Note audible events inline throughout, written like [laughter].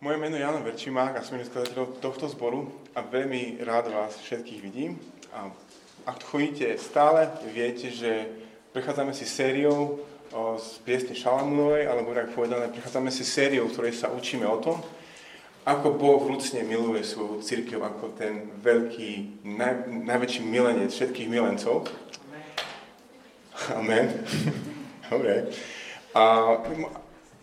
Moje meno je Jano Verčimák a som skladateľom tohto zboru a veľmi rád vás všetkých vidím. A ak chodíte stále, viete, že prechádzame si sériou z piesne Šalamúnovej, alebo tak povedané, prechádzame si sériou, v ktorej sa učíme o tom, ako Boh vrúcne miluje svoju církev ako ten veľký, naj, najväčší milenec všetkých milencov. Amen. [laughs] Dobre. A,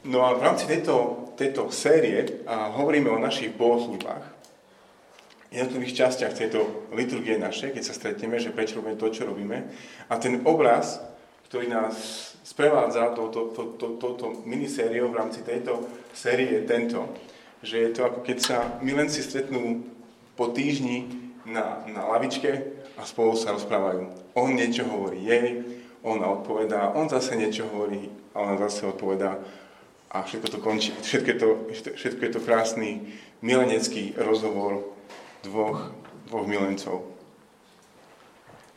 no a v rámci tejto tejto série a hovoríme o našich bohoslužbách, jednotlivých častiach tejto liturgie našej, keď sa stretneme, že prečo robíme to, čo robíme. A ten obraz, ktorý nás sprevádza touto to, to, to, to minisériou v rámci tejto série je tento, že je to ako keď sa milenci stretnú po týždni na, na lavičke a spolu sa rozprávajú. On niečo hovorí jej, ona odpovedá, on zase niečo hovorí a ona zase odpovedá a všetko to končí, všetko je to, všetko je to krásny milenecký rozhovor dvoch, dvoch milencov.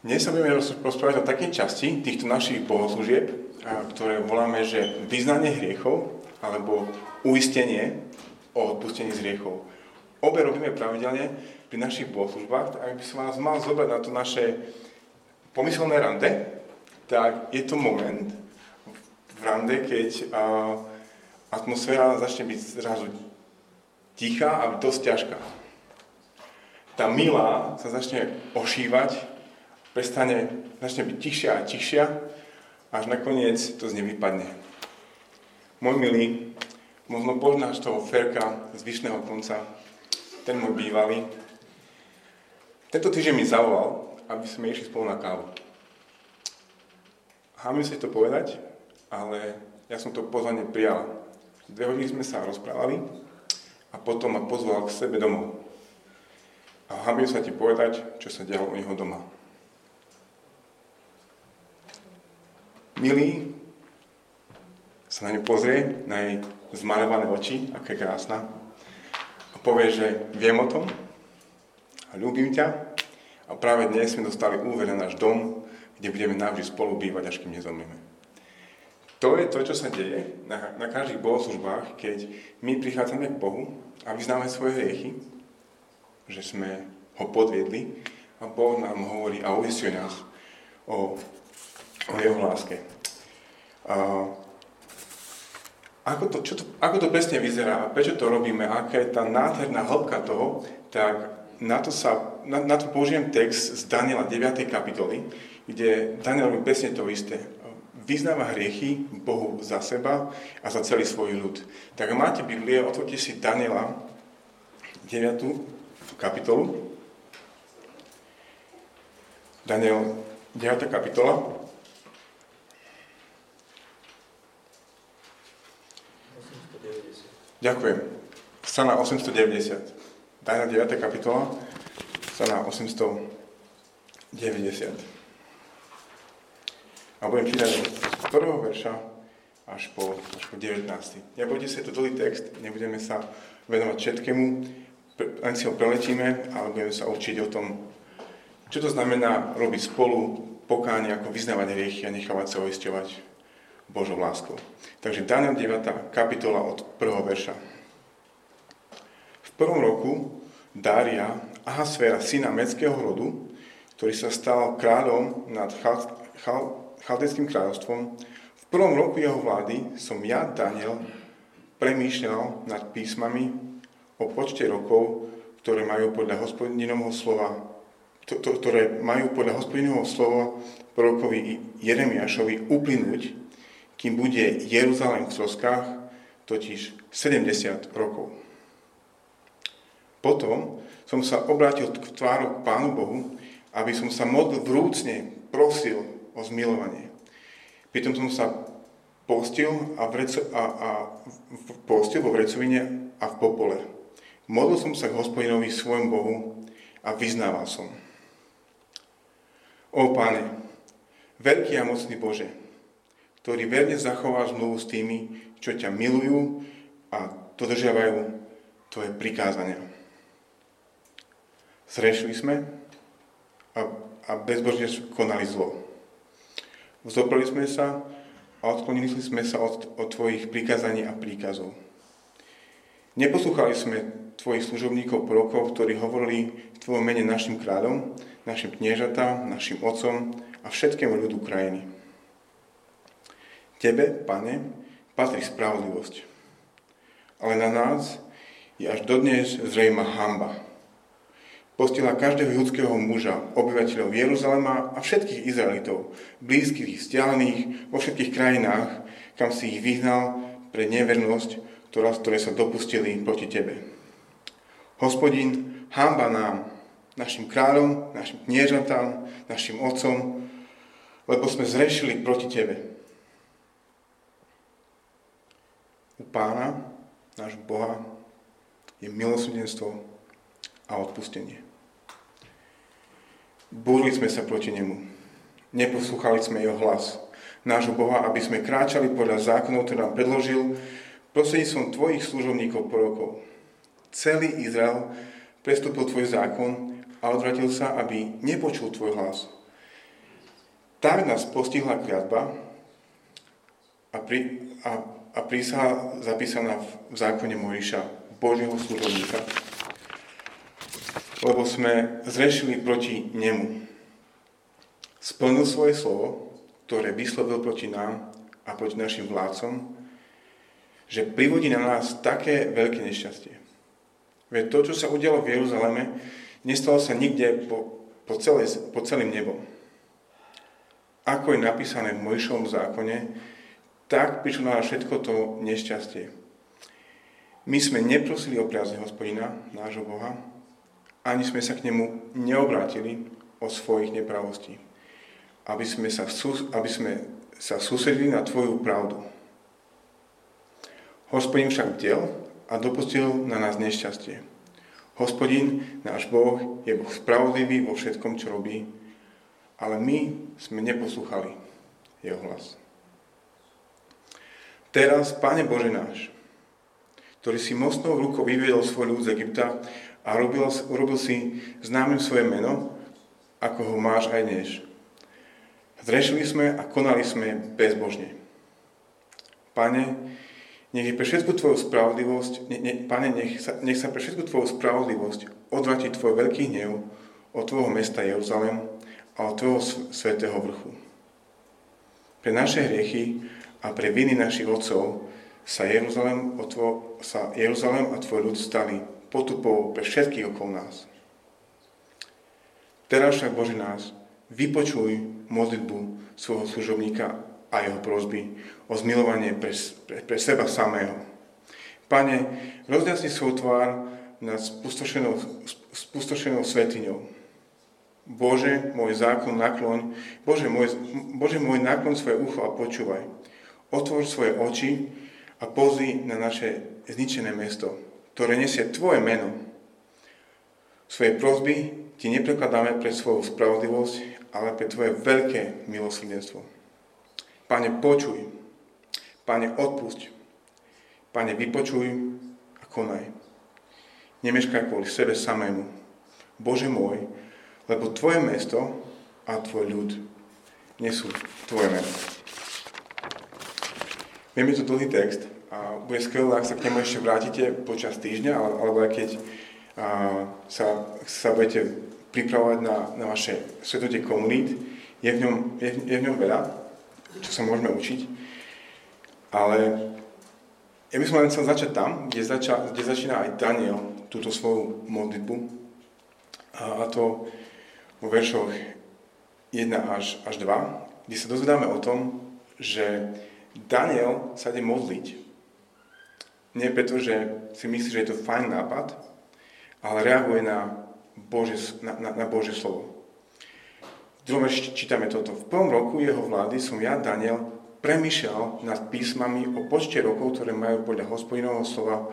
Dnes sa budeme rozprávať o takej časti týchto našich bohoslúžieb, ktoré voláme, že vyznanie hriechov alebo uistenie o odpustení z hriechov. Obe robíme pravidelne pri našich bohoslužbách, tak ak by som vás mal zobrať na to naše pomyselné rande, tak je to moment v rande, keď uh, atmosféra začne byť zrazu tichá a dosť ťažká. Tá milá sa začne ošívať, prestane, začne byť tichšia a tichšia, až nakoniec to z nej vypadne. Môj milý, možno poznáš toho Ferka z Vyšného konca, ten môj bývalý. Tento týždeň mi zavolal, aby sme išli spolu na kávu. Hámim si to povedať, ale ja som to pozvanie prijal. Dve hodiny sme sa rozprávali a potom ma pozval k sebe domov. A hambím sa ti povedať, čo sa dialo u neho doma. Milý sa na ňu pozrie, na jej zmalované oči, aké krásna, a povie, že viem o tom a ľúbim ťa a práve dnes sme dostali úver na náš dom, kde budeme navždy spolu bývať, až kým nezomrieme. To je to, čo sa deje na, na každých bohoslužbách, keď my prichádzame k Bohu a vyznáme svoje hriechy, že sme ho podviedli a Boh nám hovorí a uistuje nás o, o jeho láske. A, ako to, čo to, ako to presne vyzerá prečo to robíme, aká je tá nádherná hĺbka toho, tak na to, sa, na, na to použijem text z Daniela 9. kapitoly, kde Daniel robí presne to isté vyznáva hriechy Bohu za seba a za celý svoj ľud. Tak ak máte Biblie, otvorte si Daniela 9. kapitolu. Daniel 9. kapitola. Ďakujem. Strana 890. Daniel 9. kapitola, strana 890 a budem čítať od prvého verša až po, až po 19. Nebojte sa, je to dlhý text, nebudeme sa venovať všetkému, len si ho preletíme, ale budeme sa učiť o tom, čo to znamená robiť spolu pokánie, ako vyznávať hriechy a nechávať sa oisťovať Božou láskou. Takže Daniel 9. kapitola od prvého verša. V prvom roku Dária Ahasféra, syna Meckého rodu, ktorý sa stal kráľom nad Chal, Chal, Chaldejským kráľovstvom, v prvom roku jeho vlády som ja, Daniel, premýšľal nad písmami o počte rokov, ktoré majú podľa hospodinovho slova, to, to, ktoré majú podľa hospodinovho slova prorokovi Jeremiášovi uplynúť, kým bude Jeruzalém v troskách, totiž 70 rokov. Potom som sa obrátil k tváru k Pánu Bohu, aby som sa modlil vrúcne, prosil o zmilovanie. Pritom som sa postil, a vreco, a, a, postil vo vrecovine a v popole. Modlil som sa k hospodinovi svojom Bohu a vyznával som. O Pane, veľký a mocný Bože, ktorý verne zachová zmluvu s tými, čo ťa milujú a dodržiavajú Tvoje prikázania. Zrešili sme a, a bezbožne konali zlo. Vzoprali sme sa a odklonili sme sa od, od Tvojich prikázaní a príkazov. Neposlúchali sme tvojich služobníkov prorokov, ktorí hovorili v tvojom mene našim kráľom, našim kniežatám, našim otcom a všetkému ľudu krajiny. Tebe, pane, patrí spravodlivosť. Ale na nás je až dodnes zrejma hamba. Postihla každého judského muža, obyvateľov Jeruzalema a všetkých Izraelitov, blízkych, vzdialených, vo všetkých krajinách, kam si ich vyhnal pre nevernosť, ktorá, ktoré sa dopustili proti Tebe. Hospodin, hamba nám, našim kráľom, našim kniežatám, našim otcom, lebo sme zrešili proti Tebe. U pána, nášho Boha, je milosrdenstvo a odpustenie. Búrili sme sa proti nemu. Neposlúchali sme jeho hlas, nášho Boha, aby sme kráčali podľa zákonov, ktoré nám predložil prostredníctvom tvojich služobníkov prorokov. Celý Izrael prestúpil tvoj zákon a odvratil sa, aby nepočul tvoj hlas. Tak nás postihla kliatba a, pri, a a prísaha zapísaná v zákone Mojžiša, Božieho služobníka, lebo sme zrešili proti nemu. Splnil svoje slovo, ktoré vyslovil proti nám a proti našim vládcom, že privodí na nás také veľké nešťastie. Veď to, čo sa udialo v Jeruzaleme, nestalo sa nikde po, po, celé, po celým nebom. Ako je napísané v Mojšovom zákone, tak prišlo na všetko to nešťastie. My sme neprosili o priazne hospodina, nášho Boha, ani sme sa k nemu neobrátili o svojich nepravostí, aby sme sa, aby sme sa susedili na Tvoju pravdu. Hospodin však bdel a dopustil na nás nešťastie. Hospodin, náš Boh, je Boh spravodlivý vo všetkom, čo robí, ale my sme neposlúchali jeho hlas. Teraz, Pane Bože náš, ktorý si mocnou rukou vyviedol svoj ľud z Egypta a robil, urobil si známym svoje meno, ako ho máš aj dnes. Zrešili sme a konali sme bezbožne. Pane, nech pre všetku Tvoju spravodlivosť, ne, ne, Pane, nech sa, nech sa pre všetku Tvoju spravodlivosť odvráti Tvoj veľký hnev od Tvojho mesta Jeruzalem a od Tvojho svetého vrchu. Pre naše hriechy a pre viny našich otcov sa Jeruzalem, tvo, sa Jeruzalem a tvoj ľud stali potupou pre všetkých okolo nás. Teraz však, Bože nás, vypočuj modlitbu svojho služobníka a jeho prosby o zmilovanie pre, pre, pre seba samého. Pane, rozjasni svoj tvár nad spustošenou, spustošenou svetiňou. Bože, môj zákon nakloň, Bože môj, Bože môj nakloň svoje ucho a počúvaj. Otvor svoje oči a pozri na naše zničené mesto, ktoré nesie Tvoje meno. Svoje prosby Ti neprekladáme pre svoju spravodlivosť, ale pre Tvoje veľké milosrdenstvo. Pane, počuj. Pane, odpusť. Pane, vypočuj a konaj. Nemeškaj kvôli sebe samému. Bože môj, lebo Tvoje mesto a Tvoj ľud nesú Tvoje meno. Viem, je to dlhý text a bude skvelé, ak sa k nemu ešte vrátite počas týždňa, alebo aj keď sa, sa budete pripravovať na, na vaše svetotie komunít. Je v, ňom, je, je v ňom veľa, čo sa môžeme učiť. Ale ja by som len chcel začať tam, kde, zača, kde začína aj Daniel túto svoju modlitbu. A, a to vo veršoch 1 až, až 2, kde sa dozvedáme o tom, že Daniel sa ide modliť. Nie preto, že si myslí, že je to fajn nápad, ale reaguje na Bože, na, na, na Bože slovo. Druhom čítame toto. V prvom roku jeho vlády som ja, Daniel, premýšľal nad písmami o počte rokov, ktoré majú podľa hospodinovho slova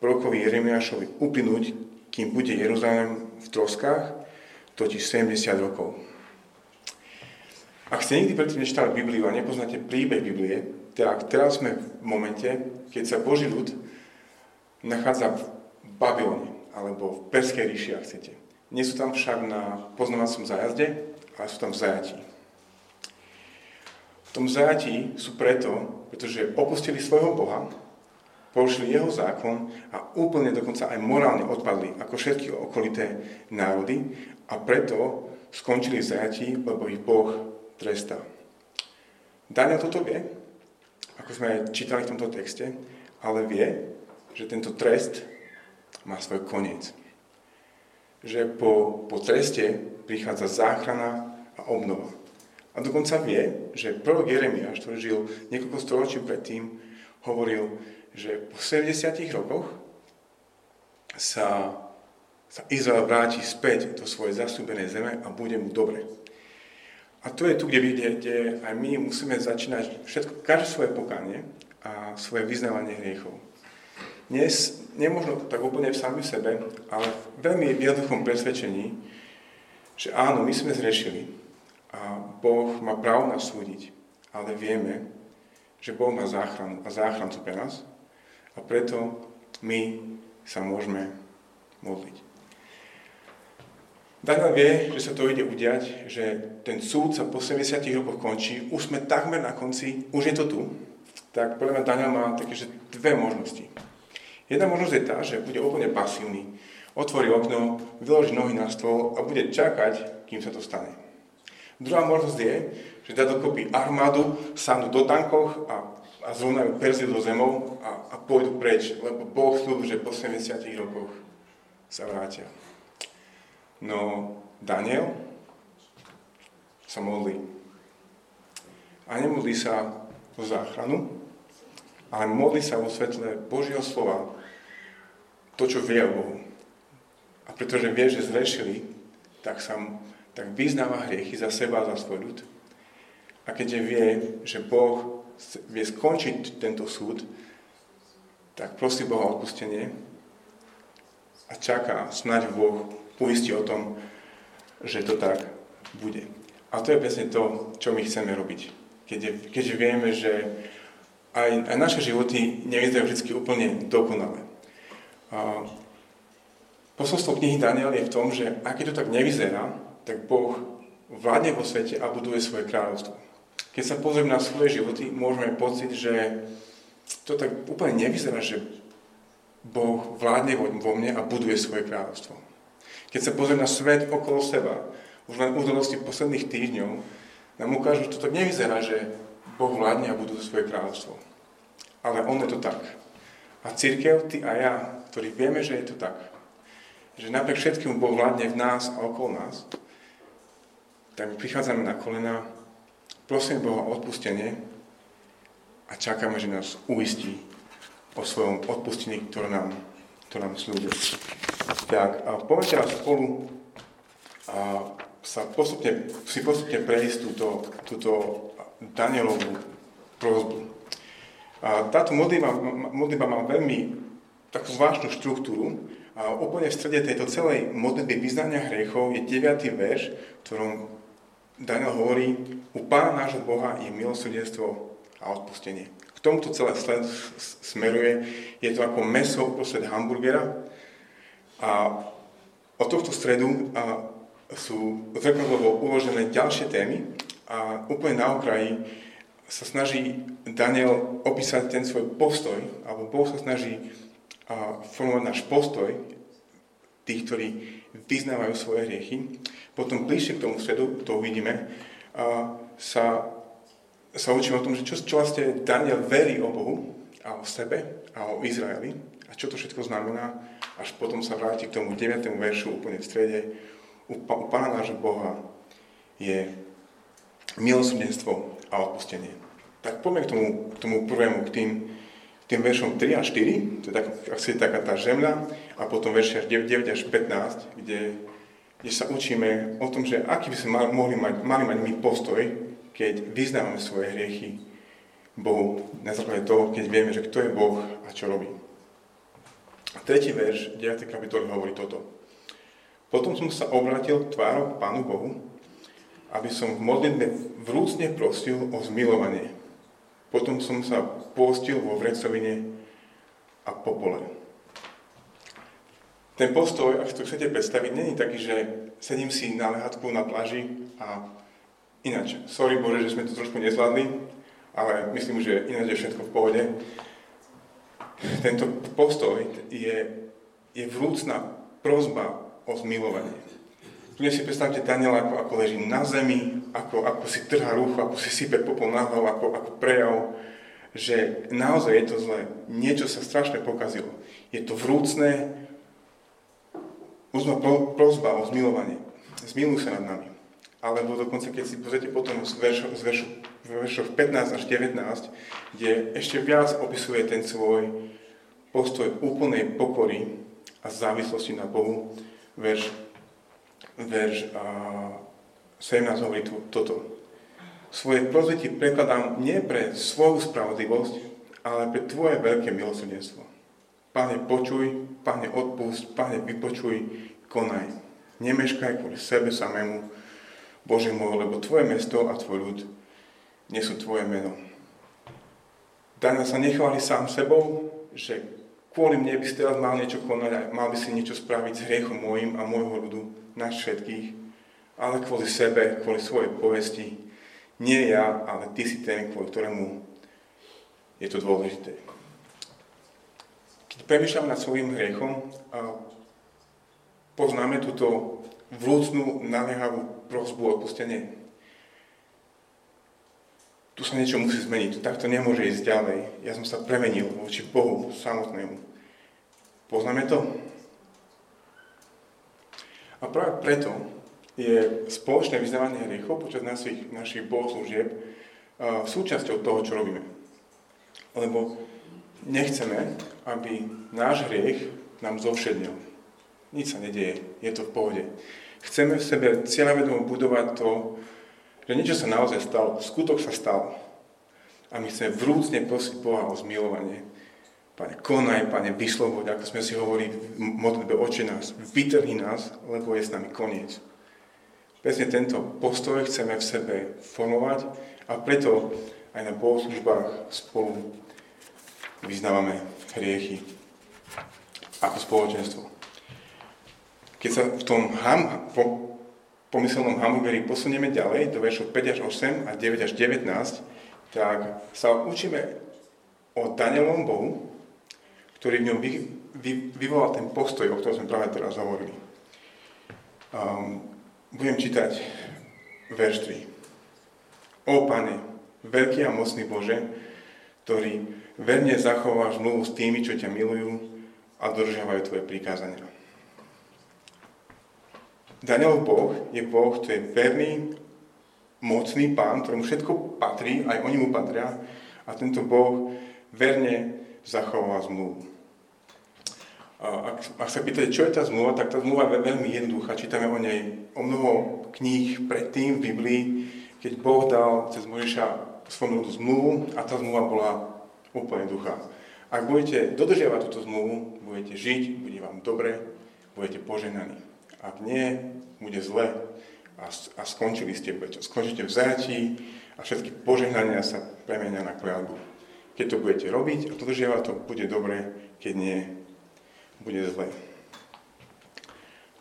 prorokovi Jeremiášovi uplynúť, kým bude Jeruzalém v troskách, totiž 70 rokov. Ak ste nikdy predtým nečítali Bibliu a nepoznáte príbeh Biblie, tak teraz sme v momente, keď sa Boží ľud nachádza v Babylone, alebo v Perskej ríši, ak chcete. Nie sú tam však na poznávacom zájazde, ale sú tam v zajatí. V tom zajatí sú preto, pretože opustili svojho Boha porušili jeho zákon a úplne dokonca aj morálne odpadli, ako všetky okolité národy a preto skončili v zajatí, lebo ich Boh trestá. Daniel toto vie, ako sme čítali v tomto texte, ale vie, že tento trest má svoj koniec. Že po, po treste prichádza záchrana a obnova. A dokonca vie, že prorok Jeremiáš, ktorý žil niekoľko storočí predtým, hovoril, že po 70 rokoch sa, sa Izrael vráti späť do svojej zasúbenej zeme a bude mu dobre. A to je tu, kde, vidie, kde aj my musíme začínať všetko, každé svoje pokánie a svoje vyznávanie hriechov. Dnes nemôžno tak úplne v sami sebe, ale v veľmi jednoduchom presvedčení, že áno, my sme zrešili a Boh má právo nás súdiť, ale vieme, že Boh má záchranu a záchrancu pre nás a preto my sa môžeme modliť. Daniel vie, že sa to ide udiať, že ten súd sa po 70 rokoch končí, už sme takmer na konci, už je to tu. Tak podľa mňa Daniel má také, že dve možnosti. Jedna možnosť je tá, že bude úplne pasívny. Otvorí okno, vyloží nohy na stôl a bude čakať, kým sa to stane. Druhá možnosť je, že dá dokopy armádu, sánu do tankoch a a zrovnajú Perziu do zemou a, a pôjdu preč, lebo Boh slúbil, že po 70 rokoch sa vrátia. No Daniel sa modlí. A nemodlí sa o záchranu, ale modlí sa vo svetle Božieho slova to, čo vie o Bohu. A pretože vie, že zrešili, tak, sa, tak vyznáva hriechy za seba a za svoj ľud. A keďže vie, že Boh vie skončiť tento súd, tak prosí Boha o odpustenie a čaká, snáď Boh uistí o tom, že to tak bude. A to je presne to, čo my chceme robiť. Keďže, keďže vieme, že aj, aj naše životy nevyzerajú vždy úplne dokonale. A posolstvo knihy Daniel je v tom, že ak to tak nevyzerá, tak Boh vládne vo svete a buduje svoje kráľovstvo. Keď sa pozrieme na svoje životy, môžeme pocit, že to tak úplne nevyzerá, že Boh vládne vo mne a buduje svoje kráľovstvo. Keď sa pozrieme na svet okolo seba, už len udalosti posledných týždňov, nám ukážu, že to nevyzerá, že Boh vládne a buduje svoje kráľovstvo. Ale on je to tak. A církev, ty a ja, ktorí vieme, že je to tak, že napriek všetkému Boh vládne v nás a okolo nás, tak my prichádzame na kolena Prosím Boha o odpustenie a čakáme, že nás uistí o svojom odpustení, ktoré nám, ktoré nám slúbil. Tak a poďme teraz spolu a sa postupne, si postupne prejsť túto, túto Danielovú prozbu. A táto modlitba, modlitba má veľmi takú zvláštnu štruktúru. A úplne v strede tejto celej modlitby vyznania hriechov je 9. verš, v ktorom Daniel hovorí, u Pána nášho Boha je milosrdenstvo a odpustenie. Tomuto celé smeruje. Je to ako meso uprostred hamburgera a od tohto stredu a, sú zrkadlovo uložené ďalšie témy a úplne na okraji sa snaží Daniel opísať ten svoj postoj, alebo Boh sa snaží a, formovať náš postoj tých, ktorí vyznávajú svoje hriechy. Potom bližšie k tomu stredu, to uvidíme, a sa, sa učíme o tom, že čo, čo vlastne Daniel verí o Bohu a o sebe a o Izraeli a čo to všetko znamená, až potom sa vráti k tomu 9. veršu úplne v strede. U, u Pána nášho Boha je milosrdenstvo a odpustenie. Tak poďme k tomu, k tomu prvému, k tým, k tým veršom 3 a 4, to je tak, asi taká tá žemľa, a potom verši 9 až 15, kde kde sa učíme o tom, že aký by sme mali, mať, mali mať my postoj, keď vyznávame svoje hriechy Bohu na základe toho, keď vieme, že kto je Boh a čo robí. Tretí verš 9. kapitoly hovorí toto. Potom som sa obratil tvárou k Pánu Bohu, aby som v modlitbe vrúcne prosil o zmilovanie. Potom som sa postil vo vrecovine a popole. Ten postoj, ak to chcete predstaviť, není taký, že sedím si na lehatku na pláži a ináč, sorry Bože, že sme to trošku nezvládli, ale myslím, že ináč je všetko v pohode. tento postoj je, je vrúcna prozba o zmilovanie. Tu si predstavte Daniela, ako, ako leží na zemi, ako, ako si trhá ruchu, ako si sype popol na hlavu, ako, ako prejav, že naozaj je to zlé. Niečo sa strašne pokazilo. Je to vrúcne, uzma prozba o zmilovanie. Zmiluj sa nad nami. Alebo dokonca, keď si pozrite potom z, veršo, z veršu, veršov 15 až 19, kde ešte viac opisuje ten svoj postoj úplnej pokory a závislosti na Bohu, verš, verš a 17 hovorí tu, toto. Svoje prozby prekladám nie pre svoju spravodlivosť, ale pre tvoje veľké milosrdenstvo. Pane, počuj, Pane, odpust, Pane, vypočuj, konaj. Nemeškaj kvôli sebe samému, Bože môj, lebo tvoje mesto a tvoj ľud nesú tvoje meno. Daniel sa nechváli sám sebou, že kvôli mne by si teraz mal niečo konať a mal by si niečo spraviť s hriechom môjim a môjho ľudu, nás všetkých, ale kvôli sebe, kvôli svojej povesti. Nie ja, ale ty si ten, kvôli ktorému je to dôležité. Keď premýšľam nad svojim hriechom, poznáme túto vrúcnú, naliehavú prosbu o odpustenie tu sa niečo musí zmeniť, takto nemôže ísť ďalej. Ja som sa premenil voči Bohu samotnému. Poznáme to? A práve preto je spoločné vyznávanie hriechov počas našich, našich bohoslúžieb súčasťou toho, čo robíme. Lebo nechceme, aby náš hriech nám zovšednil. Nič sa nedieje, je to v pohode. Chceme v sebe cieľavedomo budovať to, že niečo sa naozaj stalo, skutok sa stal. A my chceme vrúcne prosiť Boha o zmilovanie. Pane, konaj, Pane, vysloboď, ako sme si hovorili v modlitbe oči nás, vytrhni nás, lebo je s nami koniec. Presne tento postoj chceme v sebe formovať a preto aj na bohoslužbách spolu vyznávame hriechy ako spoločenstvo. Keď sa v tom ham, po, pomyselnom hamburgeri posunieme ďalej do veršov 5 až 8 a 9 až 19, tak sa učíme o Danielovom Bohu, ktorý v ňom vy, vy, vyvolal ten postoj, o ktorom sme práve teraz hovorili. Um, budem čítať verš 3. O Pane, veľký a mocný Bože, ktorý verne zachováš zmluvu s tými, čo ťa milujú a dodržiavajú tvoje prikázania. Danielov Boh je Boh, to je verný, mocný pán, ktorému všetko patrí, aj oni mu patria. A tento Boh verne zachováva zmluvu. Ak, ak sa pýtate, čo je tá zmluva, tak tá zmluva je veľmi jednoduchá. Čítame o nej o mnoho kníh predtým v Biblii, keď Boh dal cez Mojžiša svojmu zmluvu a tá zmluva bola úplne jednoduchá. Ak budete dodržiavať túto zmluvu, budete žiť, bude vám dobre, budete poženaní. Ak nie, bude zle a, a skončili ste, skončíte v zajatí a všetky požehnania sa premenia na kľadbu. Keď to budete robiť a dodržiavať to, bude dobre, keď nie, bude zle.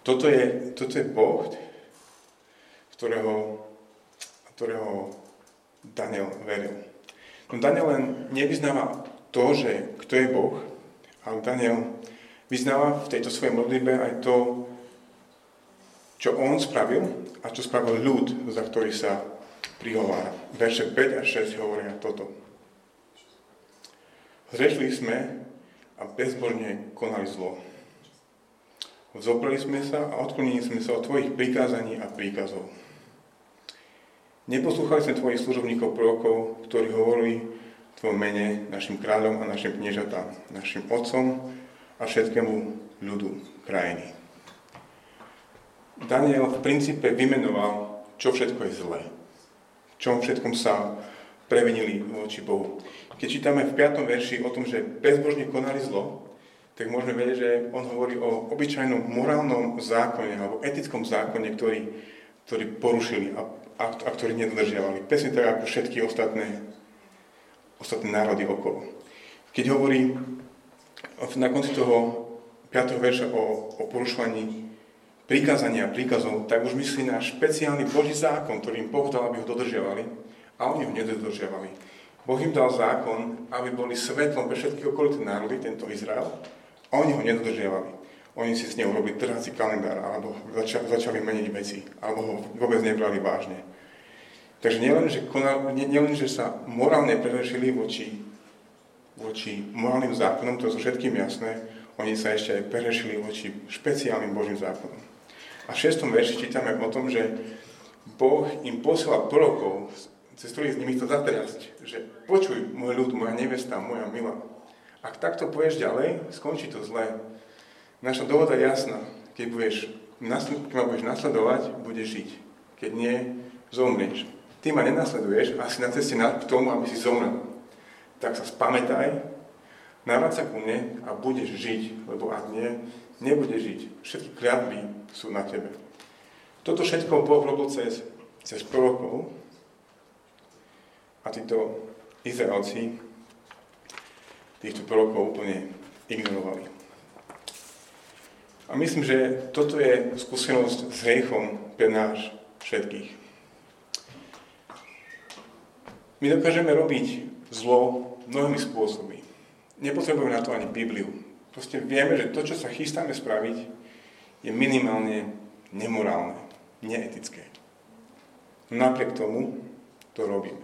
Toto je, toto je Boh, ktorého, ktorého Daniel veril. No Daniel len nevyznáva to, že kto je Boh, ale Daniel vyznáva v tejto svojej modlitbe aj to, čo on spravil a čo spravil ľud, za ktorý sa prihovára. Verše 5 a 6 hovoria toto. Zrešli sme a bezbožne konali zlo. Vzopreli sme sa a odklonili sme sa od tvojich prikázaní a príkazov. Neposlúchali sme tvojich služobníkov prorokov, ktorí hovorili v mene našim kráľom a našim kniežatám, našim otcom a všetkému ľudu krajiny. Daniel v princípe vymenoval, čo všetko je zlé. V čom všetkom sa prevenili voči Bohu. Keď čítame v 5. verši o tom, že bezbožne konali zlo, tak môžeme vedieť, že on hovorí o obyčajnom morálnom zákone alebo etickom zákone, ktorý, ktorý porušili a, a, a ktorý nedodržiavali. Presne tak ako všetky ostatné, ostatné národy okolo. Keď hovorí na konci toho 5. verša o, o porušovaní prikázania príkazov, tak už myslí na špeciálny Boží zákon, ktorý im Boh dal, aby ho dodržiavali. A oni ho nedodržiavali. Boh im dal zákon, aby boli svetlom pre všetky okolité národy, tento Izrael, a oni ho nedodržiavali. Oni si s ním urobili trhací kalendár, alebo začali, začali meniť veci, alebo ho vôbec nebrali vážne. Takže nielen, že, konal, nielen, že sa morálne prevršili voči, voči morálnym zákonom, to je so všetkým jasné, oni sa ešte aj prevršili voči špeciálnym Božím zákonom. A v 6. verši čítame o tom, že Boh im posiela prorokov, cez ktorých z nimi to zatriasť, že počuj, môj ľud, moja nevesta, moja milá. Ak takto poješ ďalej, skončí to zle. Naša dohoda je jasná. Keď, budeš, keď ma budeš nasledovať, budeš žiť. Keď nie, zomrieš ty ma nenasleduješ a si na ceste k tomu, aby si zomrel. Tak sa spamätaj, navráť sa ku mne a budeš žiť, lebo ak nie, nebudeš žiť. Všetky kliatby sú na tebe. Toto všetko Boh robil cez, cez prorokov a títo Izraelci týchto prorokov úplne ignorovali. A myslím, že toto je skúsenosť s hriechom pre náš všetkých. My dokážeme robiť zlo mnohými spôsobmi. Nepotrebujeme na to ani Bibliu. Proste vieme, že to, čo sa chystáme spraviť, je minimálne nemorálne, neetické. Napriek tomu to robíme.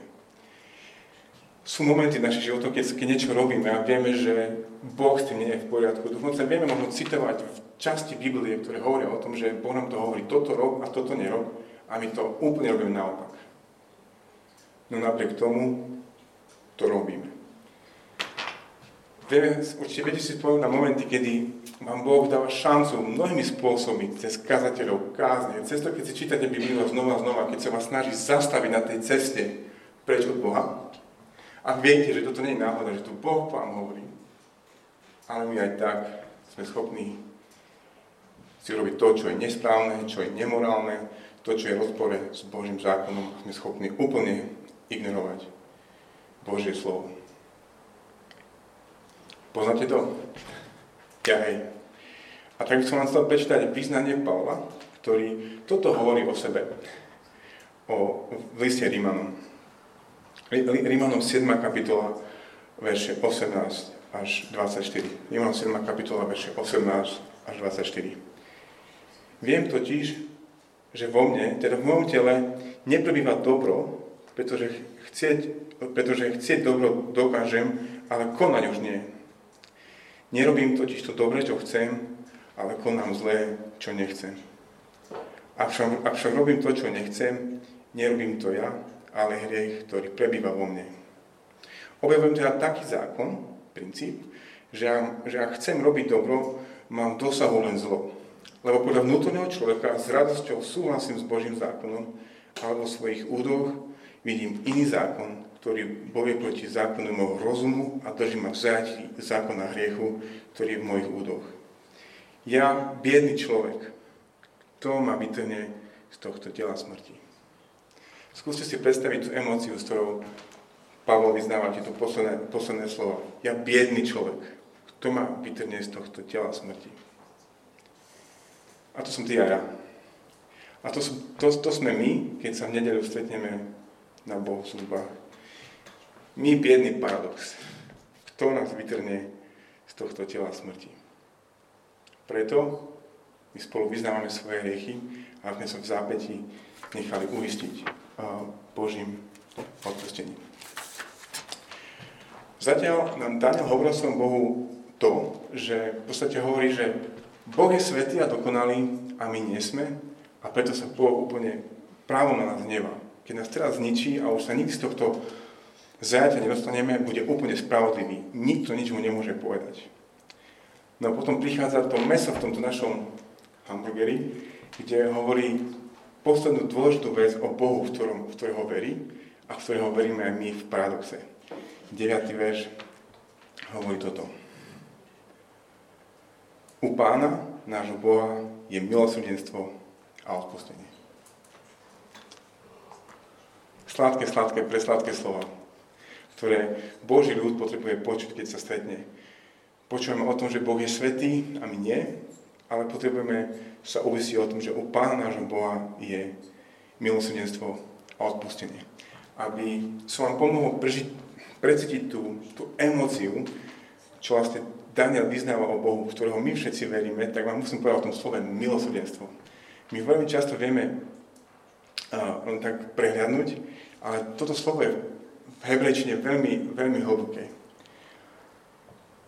Sú momenty v našich životoch, keď, niečo robíme a vieme, že Boh s tým nie je v poriadku. Dokonca vieme možno citovať v časti Biblie, ktoré hovoria o tom, že Boh nám to hovorí, toto rob a toto nerob a my to úplne robíme naopak. No napriek tomu to robíme. Vieme, určite viete si spomenúť na momenty, kedy vám Boh dáva šancu mnohými spôsobmi, cez kazateľov, kázne, cez to, keď si čítate Bibliu znova a znova, keď sa vás snaží zastaviť na tej ceste preč od Boha. A viete, že toto nie je náhoda, že to Boh vám hovorí. Ale my aj tak sme schopní si robiť to, čo je nesprávne, čo je nemorálne, to, čo je v rozpore s Božím zákonom. Sme schopní úplne ignorovať Božie slovo. Poznáte to? Ja hej. A tak by som vám chcel prečítať význanie Pavla, ktorý toto hovorí o sebe. O, v liste Rímanom. Rímanom 7. kapitola, verše 18 až 24. Rímanom 7. kapitola, verše 18 až 24. Viem totiž, že vo mne, teda v mojom tele, neprebýva dobro, pretože chcieť, pretože chcieť dobro dokážem, ale konať už nie. Nerobím totiž to dobre, čo chcem, ale konám zlé, čo nechcem. Ak však, ak však robím to, čo nechcem, nerobím to ja, ale hriech, ktorý prebýva vo mne. Objavujem teda taký zákon, princíp, že, že ak chcem robiť dobro, mám dosahu len zlo. Lebo podľa vnútorného človeka s radosťou súhlasím s Božím zákonom, alebo v svojich údoch vidím iný zákon, ktorý bojuje proti zákonu môjho rozumu a drží ma v zajati zákona hriechu, ktorý je v mojich údoch. Ja, biedný človek, to ma vytrne z tohto tela smrti. Skúste si predstaviť tú emóciu, s ktorou Pavol vyznáva tieto posledné, posledné slova. Ja, biedný človek, kto ma vytrne z tohto tela smrti. A to som ty a ja. A to, to, to sme my, keď sa v nedelu stretneme na bohoslužbách. My biedný paradox. Kto nás vytrne z tohto tela smrti? Preto my spolu vyznávame svoje hriechy a sme sa v zápäti nechali uistiť Božím odpustením. Zatiaľ nám Daniel hovoril som Bohu to, že v podstate hovorí, že Boh je svetý a dokonalý a my nie sme a preto sa Boh úplne právom na nás hnevá keď nás teraz zničí a už sa nikdy z tohto zajatia nedostaneme, bude úplne spravodlivý. Nikto nič mu nemôže povedať. No a potom prichádza to meso v tomto našom hamburgeri, kde hovorí poslednú dôležitú vec o Bohu, v, ktorom, v ktorého verí a v ktorého veríme aj my v paradoxe. 9. verš hovorí toto. U pána, nášho Boha, je milosrdenstvo a odpustenie. sladké, sladké, presladké slova, ktoré Boží ľud potrebuje počuť, keď sa stretne. Počujeme o tom, že Boh je svetý a my nie, ale potrebujeme sa uistiť o tom, že u Pána nášho Boha je milosrdenstvo a odpustenie. Aby som vám pomohol prežiť precítiť tú, tú emóciu, čo vlastne Daniel vyznáva o Bohu, ktorého my všetci veríme, tak vám musím povedať o tom slove milosrdenstvo. My veľmi často vieme uh, len tak prehľadnúť, ale toto slovo je v hebrejčine veľmi, veľmi hlboké.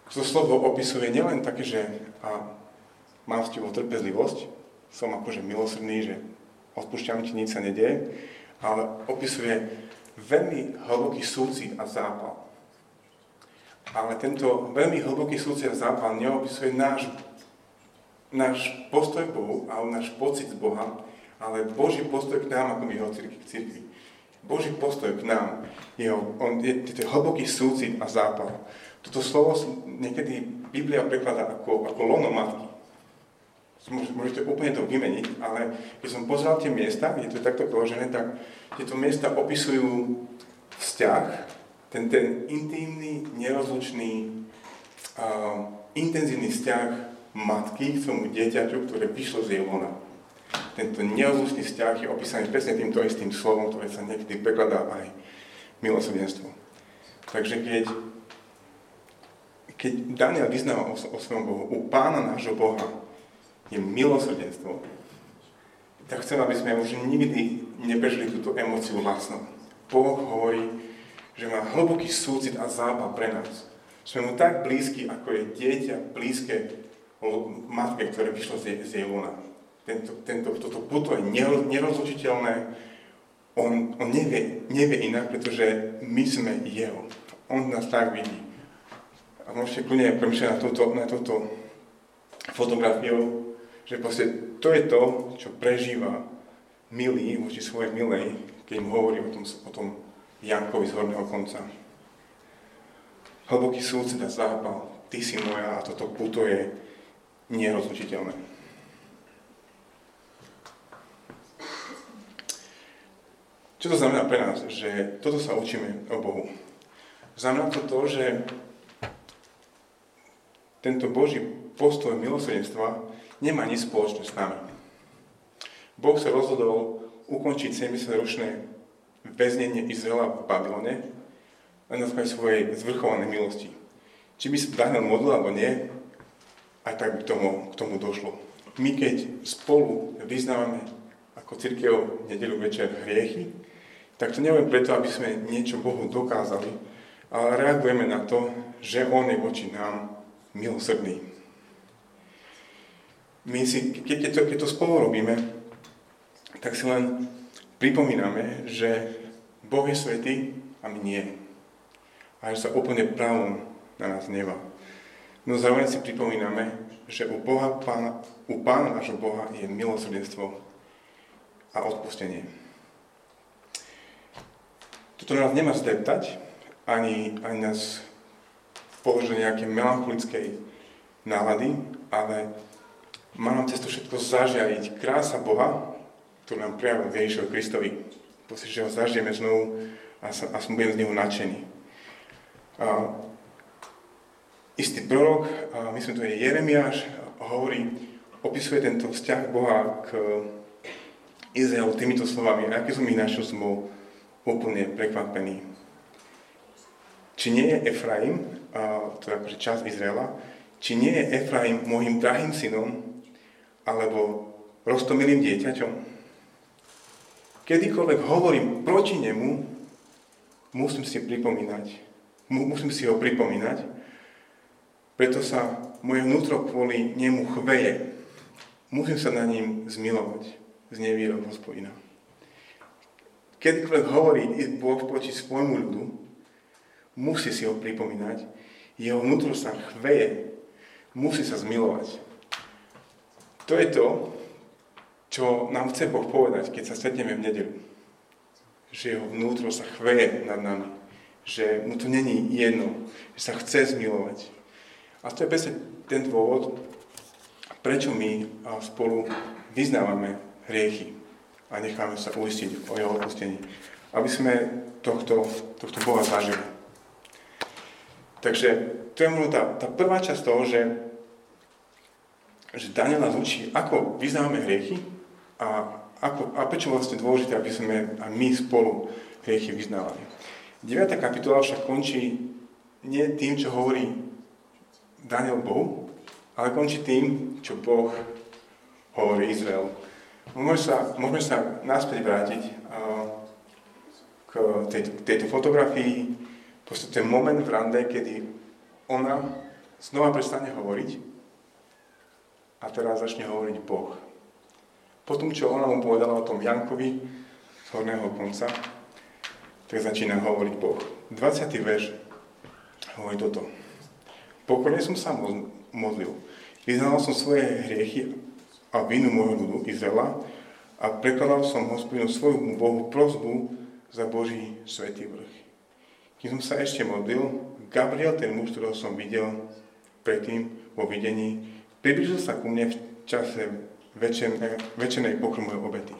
To slovo opisuje nielen také, že a, mám s tebou trpezlivosť, som akože milosrdný, že odpúšťam ti, nič sa nedieje, ale opisuje veľmi hlboký súcit a zápal. Ale tento veľmi hlboký súcit a zápal neopisuje náš, náš postoj k Bohu, ale náš pocit z Boha, ale Boží postoj k nám ako jeho cirkvi. Boží postoj k nám, jeho, on, je, je to hlboký súcit a zápal. Toto slovo niekedy Biblia prekladá ako, ako lono matky. Môžete úplne to vymeniť, ale keď som pozval tie miesta, kde to je takto položené, tak tieto miesta opisujú vzťah, ten, ten intimný, nerozlučný, uh, intenzívny vzťah matky k tomu dieťaťu, ktoré vyšlo z jej lona. Tento nerozlučný vzťah je opísaný presne týmto istým slovom, ktoré sa niekedy prekladá aj milosrdenstvo. Takže keď keď Daniel vyznáva o, o svojom Bohu, u pána nášho Boha je milosrdenstvo, tak chcem, aby sme už nikdy neprežili túto emóciu vlastnou. Boh hovorí, že má hlboký súcit a zápal pre nás. Sme mu tak blízki, ako je dieťa blízke matke, ktoré vyšlo z jej, z jej luna. Tento, tento, toto puto je nerozlučiteľné. On, on nevie, nevie inak, pretože my sme jeho. On nás tak vidí. A môžete kľudne premýšľať na túto, na túto fotografiu, že proste to je to, čo prežíva milý voči svojej milej, keď mu hovorí o tom, o tom Jankovi z horného konca. Hlboký súcit a zápal, ty si moja a toto puto je nerozlučiteľné. Čo to znamená pre nás? Že toto sa učíme o Bohu. Znamená to to, že tento Boží postoj milosrdenstva nemá nič spoločné s nami. Boh sa rozhodol ukončiť 70-ročné väznenie Izraela v Babylone len na svojej zvrchovanej milosti. Či by sa Daniel modlil alebo nie, aj tak by tomu, k tomu došlo. My keď spolu vyznávame ako církev nedelu večer hriechy, tak to neviem preto, aby sme niečo Bohu dokázali, ale reagujeme na to, že On je voči nám milosrdný. My si, keď, to, keď to spolu robíme, tak si len pripomíname, že Boh je svetý a my nie. A že sa úplne právom na nás neva. No zároveň si pripomíname, že u, Boha, pána, u Pána nášho Boha je milosrdenstvo a odpustenie. Toto nás nemá zdeptať, ani, ani nás položené nejaké melancholickej nálady, ale má nám cez to všetko zažiariť krása Boha, ktorú nám prejavil Ježišovi Kristovi. Proste, že ho zažijeme znovu a, sa, a som budem z neho nadšený. A, istý prorok, a myslím, to je Jeremiáš, hovorí, opisuje tento vzťah Boha k Izraelu týmito slovami. A aký som ich našiel, som úplne prekvapený. Či nie je Efraim, to je akože časť Izraela, či nie je Efraim môjim drahým synom, alebo roztomilým dieťaťom. Kedykoľvek hovorím proti nemu, musím si pripomínať, musím si ho pripomínať, preto sa moje vnútro kvôli nemu chveje. Musím sa na ním zmilovať z nevýrok hospodina. Kedykoľvek hovorí Boh proti svojmu ľudu, musí si ho pripomínať, jeho vnútro sa chveje, musí sa zmilovať. To je to, čo nám chce Boh povedať, keď sa stretneme v nedelu. Že jeho vnútro sa chveje nad nami. Že mu to není jedno, že sa chce zmilovať. A to je presne ten dôvod, prečo my spolu vyznávame hriechy a necháme sa uistiť o jeho odpustení. Aby sme tohto, tohto Boha zažili. Takže to je možno tá, tá prvá časť toho, že, že Daniel nás učí, ako vyznáme hriechy a, ako, a prečo vlastne dôležité, aby sme a my spolu hriechy vyznávali. 9. kapitola však končí nie tým, čo hovorí Daniel Bohu, ale končí tým, čo Boh hovorí Izrael. Môžeme sa, môžeme sa náspäť vrátiť k tejto, tejto fotografii, proste ten moment v rande, kedy ona znova prestane hovoriť a teraz začne hovoriť Boh. Potom, čo ona mu povedala o tom Jankovi z horného konca, tak začína hovoriť Boh. 20. verš hovorí toto. Pokorne som sa modlil. Vyznal som svoje hriechy a vinu môjho ľudu Izraela a prekladal som hospodinu svojmu Bohu prozbu za Boží svetý vrch. Keď som sa ešte modlil, Gabriel, ten muž, ktorého som videl predtým vo videní, približil sa ku mne v čase väčšenej pokrmovej obety.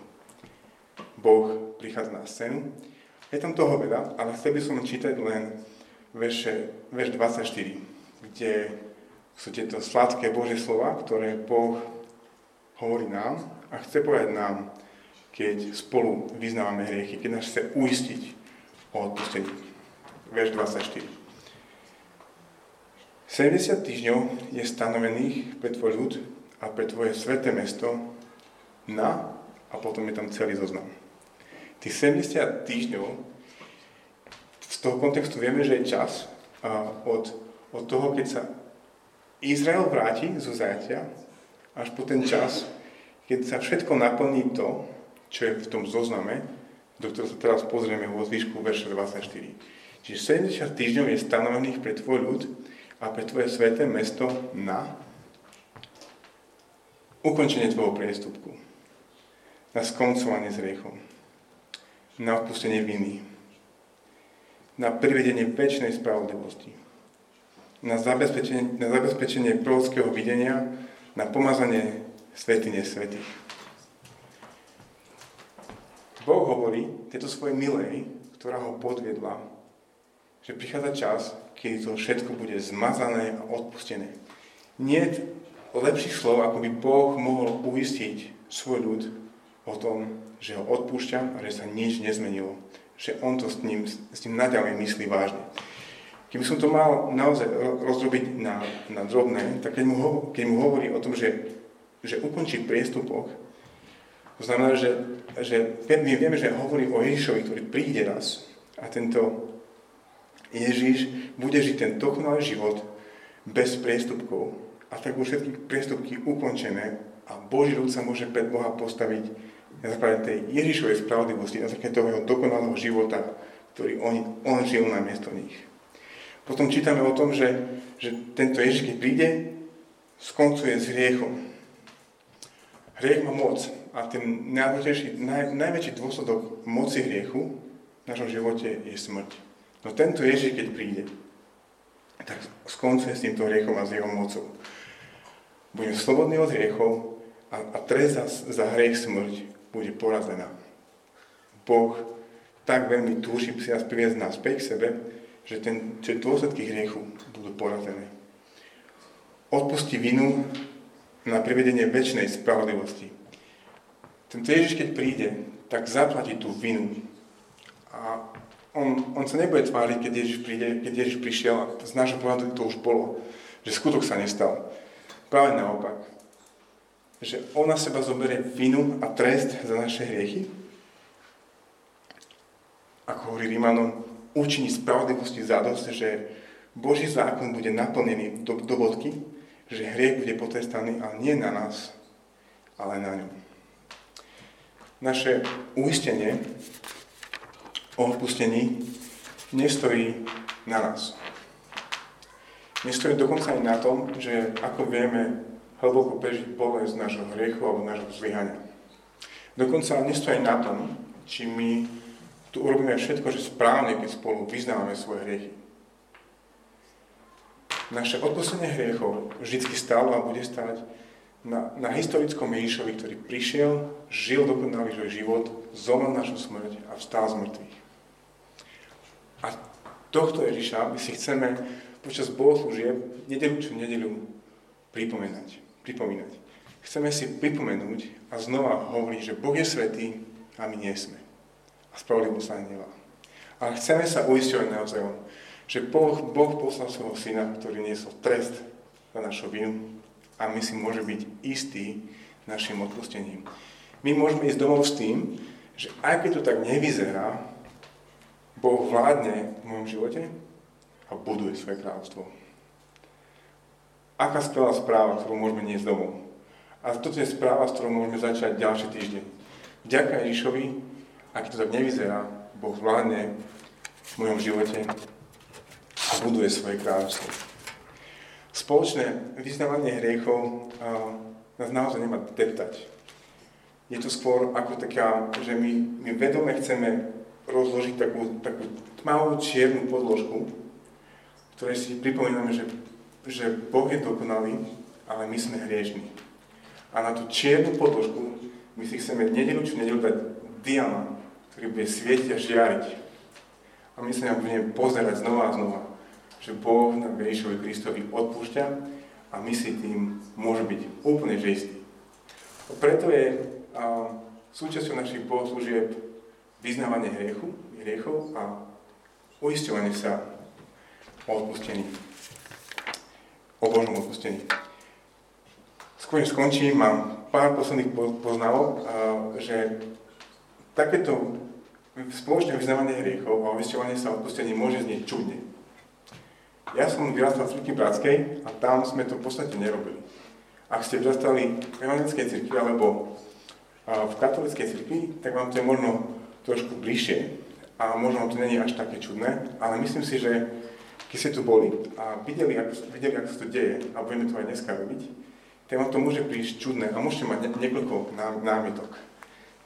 Boh prichádza na scénu. Je tam toho veľa, ale chcel by som čítať len verše, verš 24, kde sú tieto sladké Božie slova, ktoré Boh hovorí nám a chce povedať nám, keď spolu vyznávame hriechy, keď nás chce uistiť o odpustení. Verš 24. 70 týždňov je stanovených pre tvoj ľud a pre tvoje sveté mesto na, a potom je tam celý zoznam. Tých 70 týždňov, z toho kontextu vieme, že je čas od, od toho, keď sa Izrael vráti zo zajatia, až po ten čas, keď sa všetko naplní to, čo je v tom zozname, do ktorého sa teraz pozrieme vo zvyšku verša 24. Čiže 70 týždňov je stanovených pre tvoj ľud a pre tvoje sveté mesto na ukončenie tvojho priestupku, na skoncovanie s riechom, na odpustenie viny, na privedenie väčšnej spravodlivosti, na zabezpečenie, na zabezpečenie prorockého videnia, na pomazanie svetine svetých. Boh hovorí tejto svojej milej, ktorá ho podviedla, že prichádza čas, kedy to všetko bude zmazané a odpustené. Nie lepších slov, ako by Boh mohol uistiť svoj ľud o tom, že ho odpúšťa a že sa nič nezmenilo. Že on to s ním, s ním naďalej myslí vážne. Keby som to mal naozaj rozrobiť na, na drobné, tak keď mu, keď mu hovorí o tom, že že ukončí priestupok, to znamená, že, že my vieme, že hovorí o Ježišovi, ktorý príde raz a tento Ježiš bude žiť ten dokonalý život bez priestupkov a tak už všetky priestupky ukončené a Boží ľud sa môže pred Boha postaviť na základe tej Ježišovej spravodlivosti, na základe toho dokonalého života, ktorý on, on žil na miesto nich. Potom čítame o tom, že, že tento Ježiš, keď príde, skoncuje s hriechom. Hriech má moc a ten naj, najväčší dôsledok moci hriechu v našom živote je smrť. No tento Ježiš, keď príde, tak skoncuje s týmto hriechom a s jeho mocou. Budeme slobodní od hriechov a, a trest za, za hriech smrť bude porazená. Boh tak veľmi túži si nás priviesť naspäť k sebe, že, ten, že dôsledky hriechu budú porazené. Odpustí vinu na privedenie väčšnej spravodlivosti. Tento Ježiš, keď príde, tak zaplatí tú vinu. A on, on sa nebude tváriť, keď Ježiš príde, keď Ježiš prišiel a z nášho pohľadu to už bolo, že skutok sa nestal. Práve naopak. Že on na seba zoberie vinu a trest za naše hriechy. Ako hovorí Rímanom, učiní spravodlivosti zadosť, že Boží zákon bude naplnený do, do bodky, že hriech bude potrestaný, ale nie na nás, ale na ňom. Naše uistenie o odpustení nestojí na nás. Nestojí dokonca aj na tom, že ako vieme hlboko prežiť bolesť nášho hriechu alebo nášho zlyhania. Dokonca nestojí na tom, či my tu urobíme všetko, že správne, keď spolu vyznávame svoje hriechy naše odpustenie hriechov vždy stalo a bude stať na, na historickom Ježišovi, ktorý prišiel, žil dokonalý svoj život, zomrel našu smrť a vstal z mŕtvych. A tohto Ježiša my si chceme počas bohoslúžieb nedelu čo nedelu pripomínať. pripomínať. Chceme si pripomenúť a znova hovoriť, že Boh je svetý a my nie sme. A spravodlivosť sa nedela. A chceme sa uisťovať naozaj, že boh, boh poslal svojho syna, ktorý niesol trest za našu vinu a my si môžeme byť istí našim odpustením. My môžeme ísť domov s tým, že aj keď to tak nevyzerá, Boh vládne v mojom živote a buduje svoje kráľovstvo. Aká skvelá správa, ktorú môžeme niesť domov. A toto je správa, s ktorou môžeme začať ďalší týždeň. Vďaka Ježišovi, ak to tak nevyzerá, Boh vládne v mojom živote a buduje svoje kráľovstvo. Spoločné vyznávanie hriechov nás naozaj nemá deptať. Je to skôr ako taká, že my, my vedome chceme rozložiť takú, takú tmavú čiernu podložku, ktorej si pripomíname, že, že Boh je dokonalý, ale my sme hriešní. A na tú čiernu podložku my si chceme nedelu čo nedelu dať diamant, ktorý bude svietiť a žiariť. A my sa na budeme pozerať znova a znova, že Boh na Ježišovi Kristovi odpúšťa a my si tým môžeme byť úplne že istí. Preto je a, súčasťou našich bohoslúžieb vyznávanie hriechu, hriechov a uisťovanie sa o odpustení. O Božom odpustení. Skôr skončím, mám pár posledných poznávok, že takéto spoločné vyznávanie hriechov a uisťovanie sa o odpustení môže znieť čudne. Ja som vyrastal v Cirkvi Bratskej a tam sme to v podstate nerobili. Ak ste vyrastali v evangelickej cirkvi alebo v katolíckej cirkvi, tak vám to je možno trošku bližšie a možno to není až také čudné, ale myslím si, že keď ste tu boli a videli, ako, videli, ako sa to deje a budeme to aj dneska robiť, tak vám to môže prísť čudné a môžete mať niekoľko námietok.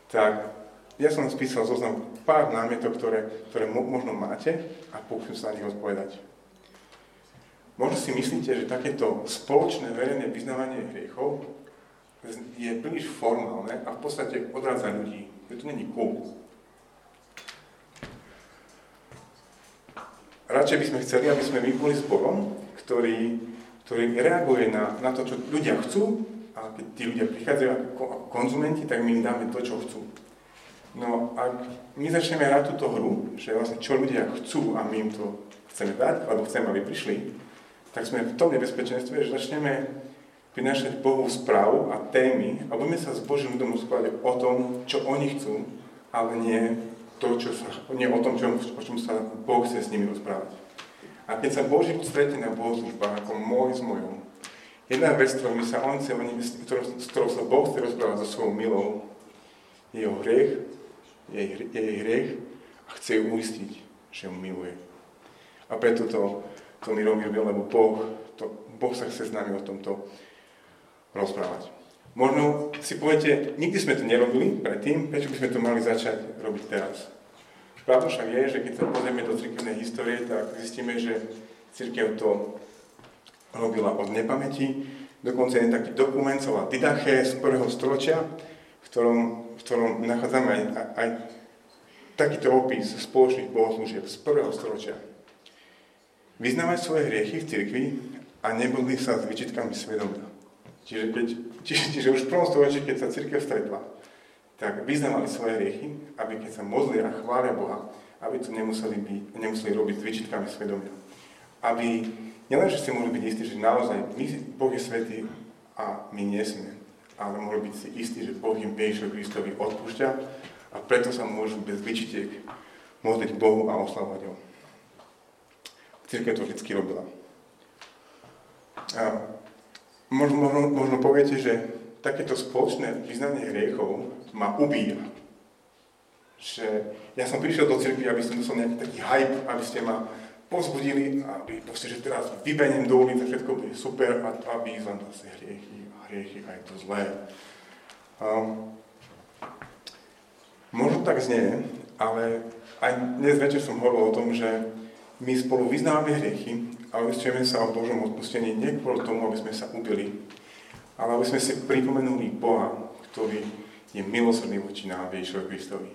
Tak ja som spísal zoznam pár námietok, ktoré, ktoré možno máte a pokúsim sa na nich odpovedať. Možno si myslíte, že takéto spoločné verejné vyznávanie hriechov je príliš formálne a v podstate odrádza ľudí, že to není cool. Radšej by sme chceli, aby sme my boli zborom, ktorý, ktorý reaguje na, na to, čo ľudia chcú a keď tí ľudia prichádzajú ako, konzumenti, tak my im dáme to, čo chcú. No ak my začneme hrať túto hru, že vlastne čo ľudia chcú a my im to chceme dať, alebo chceme, aby prišli, tak sme v tom nebezpečenstve, že začneme prinášať Bohu správu a témy a budeme sa s Božím ľudom rozprávať o tom, čo oni chcú, ale nie, to, čo sa, nie o tom, čo, o čom sa Boh chce s nimi rozprávať. A keď sa Boží stretne na bohoslužbách ako môj s mojou, jedna vec, ktorou sa on chce, s ktorou sa Boh chce rozprávať so svojou milou, je jeho hriech, jej, jej hriech a chce ju uistiť, že ju miluje. A preto to to my robíme, lebo boh, to, boh sa chce s nami o tomto rozprávať. Možno si poviete, nikdy sme to nerobili predtým, prečo by sme to mali začať robiť teraz? Pravda však je, že keď sa pozrieme do cirkevnej histórie, tak zistíme, že cirkev to robila od nepamäti. Dokonca je taký dokument, sa Didache z prvého storočia, ktorom, v ktorom nachádzame aj, aj takýto opis spoločných bohoslúžieb z prvého storočia vyznávať svoje hriechy v cirkvi a nebudli sa s vyčitkami svedomia. Čiže, keď, čiže, čiže už v prvom storočí, keď sa cirkev stretla, tak vyznávali svoje hriechy, aby keď sa modli a chvália Boha, aby to nemuseli, byť, nemuseli robiť s vyčitkami svedomia. Aby nielenže si mohli byť istí, že naozaj my, Boh je svetý a my nie sme, ale mohli byť si istí, že Boh im Ježišovi Kristovi odpúšťa a preto sa môžu bez vyčitiek modliť Bohu a oslavovať ho. Církev to vždy robila. A možno, možno, možno poviete, že takéto spoločné vyznanie hriechov ma ubíja. Že ja som prišiel do cirkvi, aby som dostal nejaký taký hype, aby ste ma pozbudili, aby proste, že teraz vybeniem do ulice, všetko bude super a, a výzvam zase hriechy hriechy a je to zlé. Um, možno tak znie, ale aj dnes večer som hovoril o tom, že my spolu vyznávame hriechy a uistujeme sa o Božom odpustení nie kvôli tomu, aby sme sa ubili, ale aby sme si pripomenuli Boha, ktorý je milosrdný voči nám, Ježišovi Kristovi.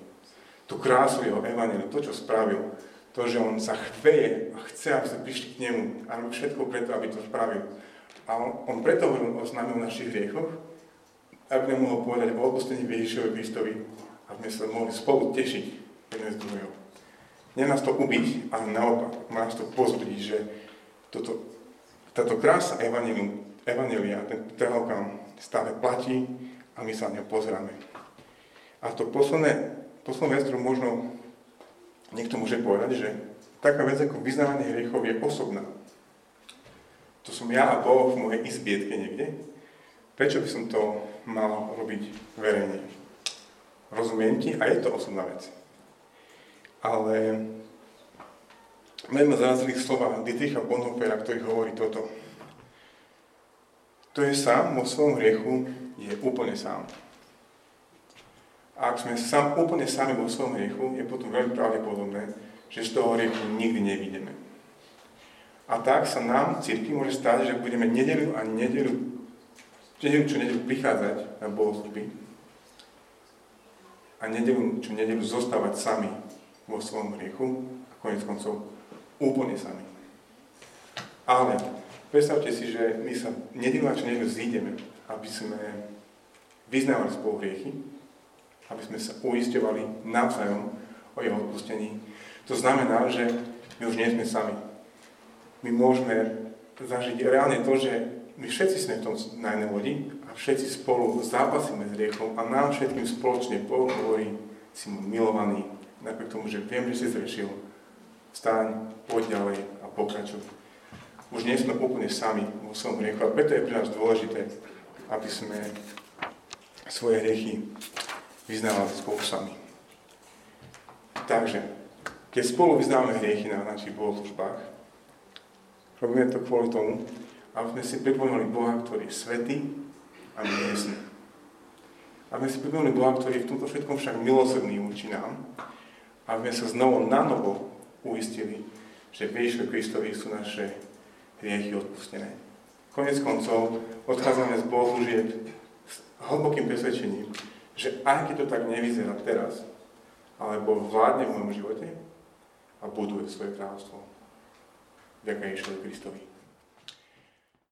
Tú krásu jeho evaneliu, to, čo spravil, to, že on sa chveje a chce, aby sme prišli k nemu a robí všetko preto, aby to spravil. A on, on preto hovoril o známe o našich hriechoch, aby nám mohol povedať o odpustení Ježišovi Kristovi a sme sa mohli spolu tešiť jeden z druhého. Nie nás to ubiť, ale naopak, má nás to pozbudiť, že toto, táto krása evanelium, evanelia, ten teologám stále platí a my sa na ňo pozeráme. A to posledné, posledné vec, ktorú možno niekto môže povedať, že taká vec ako vyznávanie hriechov je osobná. To som ja a Boh v mojej izbietke niekde. Prečo by som to mal robiť verejne? Rozumiem ti a je to osobná vec. Ale mňa zarazili slova Dietricha Bonhoeffera, ktorý hovorí toto. To je sám vo svojom hriechu, je úplne sám. A ak sme sám, úplne sami vo svojom hriechu, je potom veľmi pravdepodobné, že z toho hriechu nikdy nevidíme. A tak sa nám cirkvi môže stať, že budeme nedelu a nedelu, nedelu čo nedelu prichádzať na bohoslužby a nedelu čo nedelu zostávať sami vo svojom hriechu a konec koncov úplne sami. Ale predstavte si, že my sa nedelu a čo nedelu zídeme, aby sme vyznávali spolu hriechy, aby sme sa uisťovali navzájom o jeho odpustení. To znamená, že my už nie sme sami. My môžeme zažiť reálne to, že my všetci sme v tom na jednej lodi a všetci spolu zápasíme s riechom a nám všetkým spoločne Boh si mu milovaný, napriek tomu, že viem, že si zrešil, vstaň, poď ďalej a pokračuj. Už nie sme úplne sami vo svojom hriechu a preto je pre nás dôležité, aby sme svoje hriechy vyznávať spolu sami. Takže, keď spolu vyznávame hriechy na našich bohoslužbách, robíme to kvôli tomu, aby sme si pripomínali Boha, ktorý je svetý a miestny. Aby sme si pripomínali Boha, ktorý je v tomto všetkom však milosrdný voči nám, aby sme sa znovu na novo uistili, že v Ježišovi Kristovi sú naše hriechy odpustené. Konec koncov odchádzame z bohoslužieb s hlbokým presvedčením, že aj keď to tak nevyzerá teraz, alebo vládne v mojom živote a buduje svoje kráľovstvo. Ďakujem Ježišovi Kristovi.